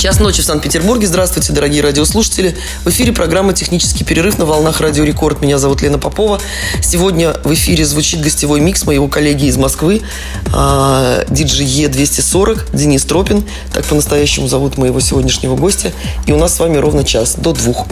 Час ночи в Санкт-Петербурге. Здравствуйте, дорогие радиослушатели. В эфире программа «Технический перерыв» на волнах Радио Рекорд. Меня зовут Лена Попова. Сегодня в эфире звучит гостевой микс моего коллеги из Москвы, а, диджей Е240, Денис Тропин. Так по-настоящему зовут моего сегодняшнего гостя. И у нас с вами ровно час, до двух.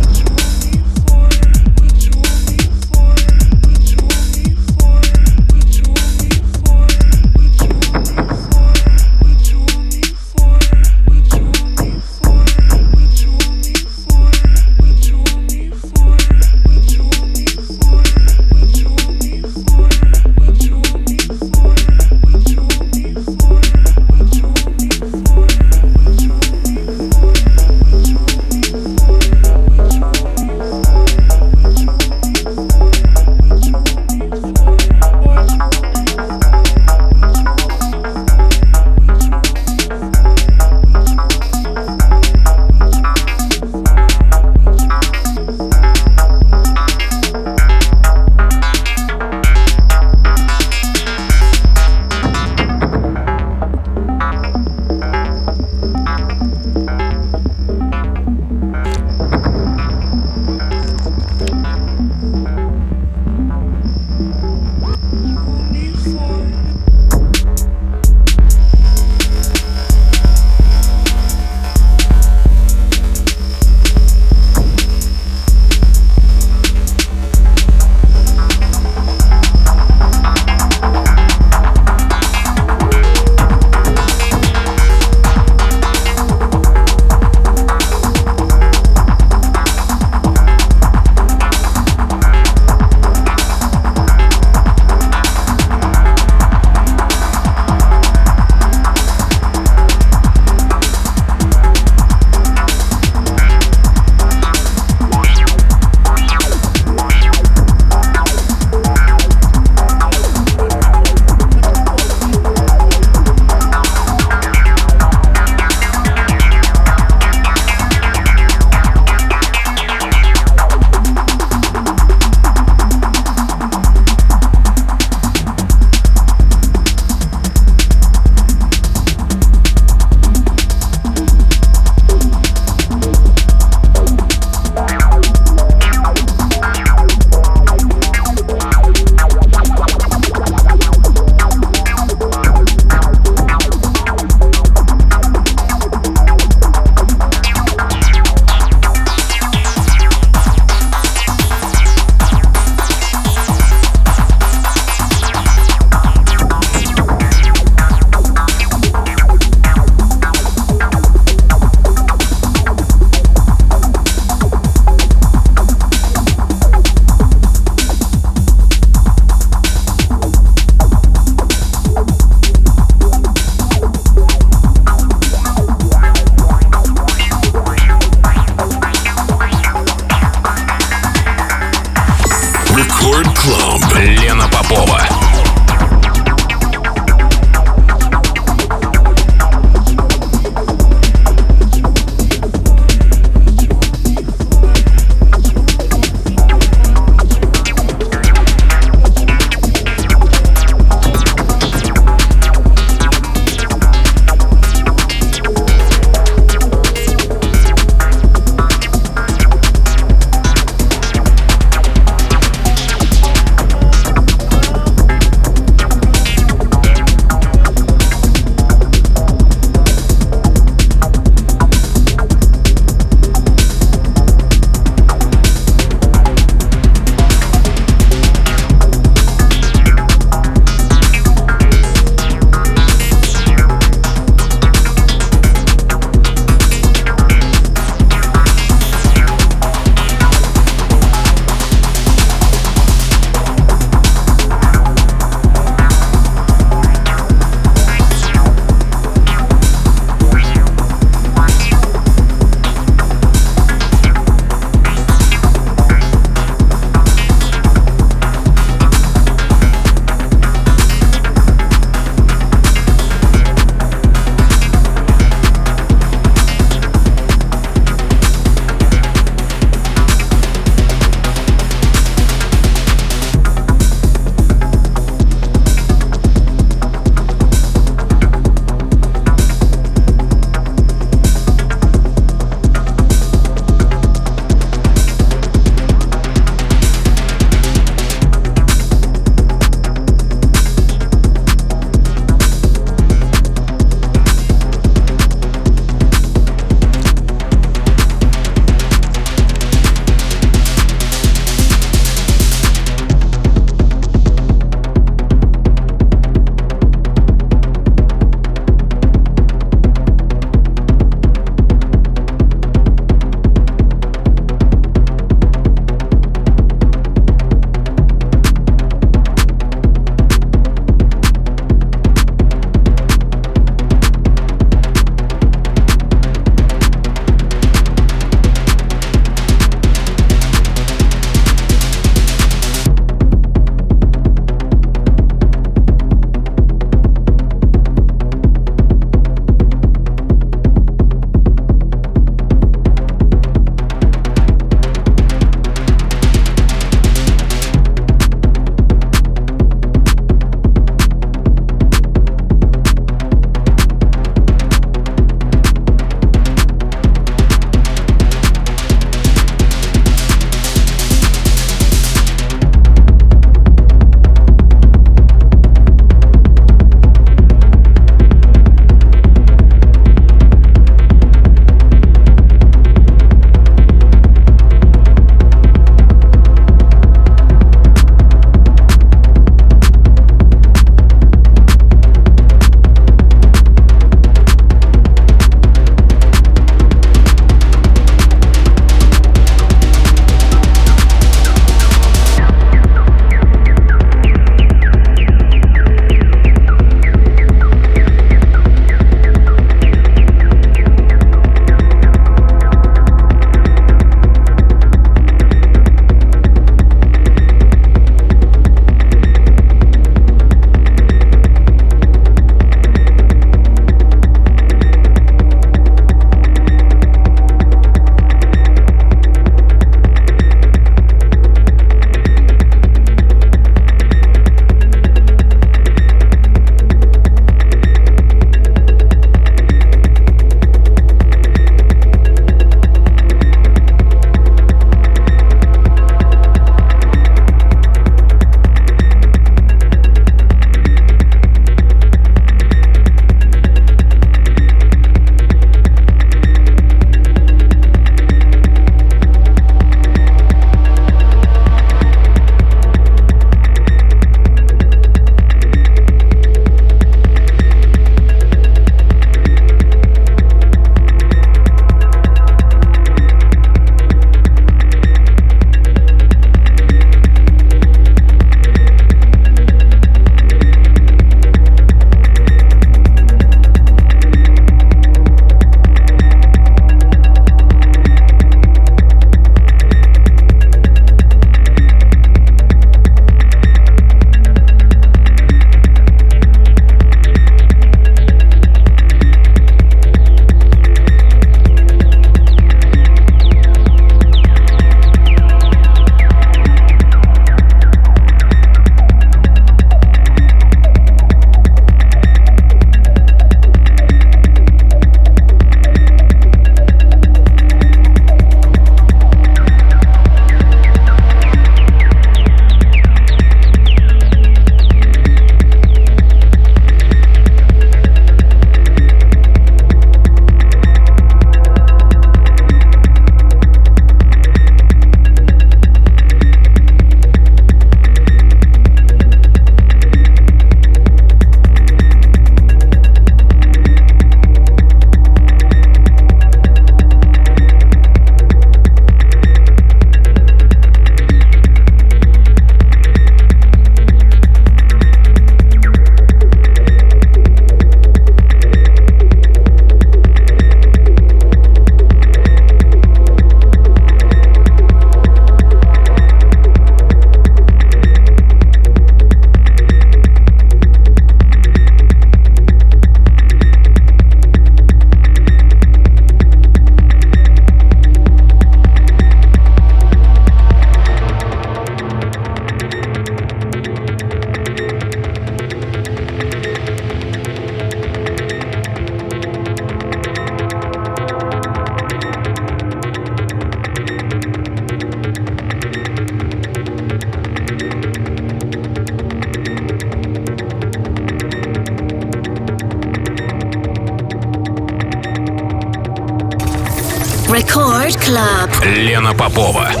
Club.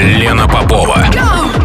Лена Попова. Go!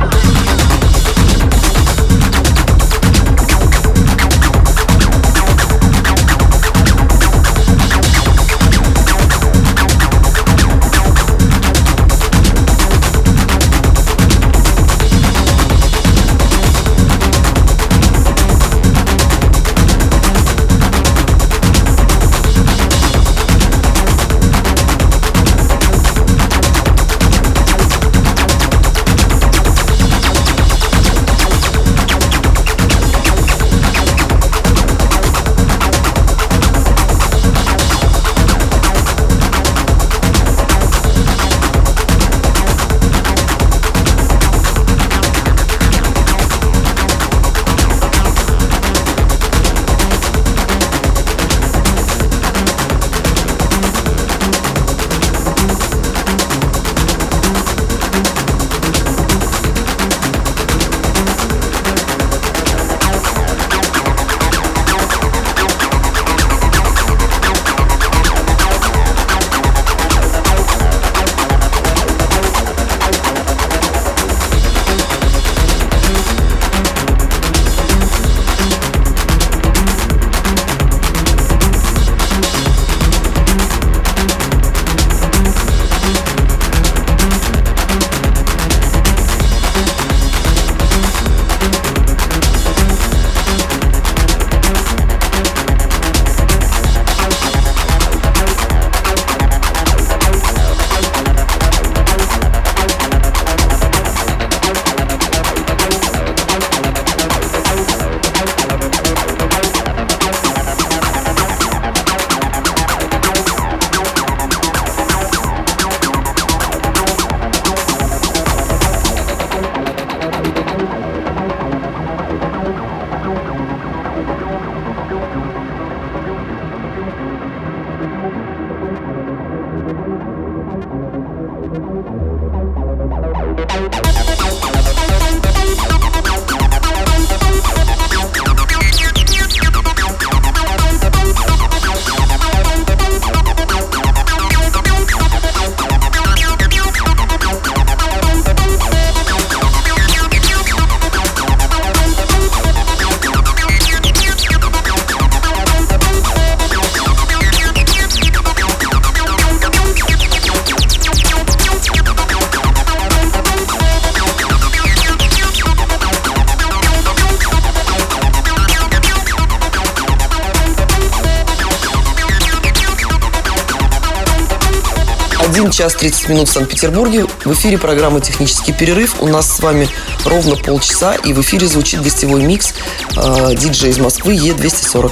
Час 30 минут в Санкт-Петербурге. В эфире программа «Технический перерыв». У нас с вами ровно полчаса, и в эфире звучит гостевой микс э, диджей из Москвы Е240.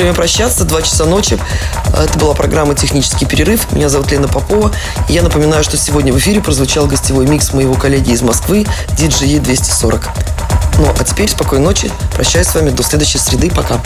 Время прощаться. Два часа ночи. Это была программа «Технический перерыв». Меня зовут Лена Попова. И я напоминаю, что сегодня в эфире прозвучал гостевой микс моего коллеги из Москвы DJE 240. Ну, а теперь спокойной ночи. Прощаюсь с вами до следующей среды. Пока.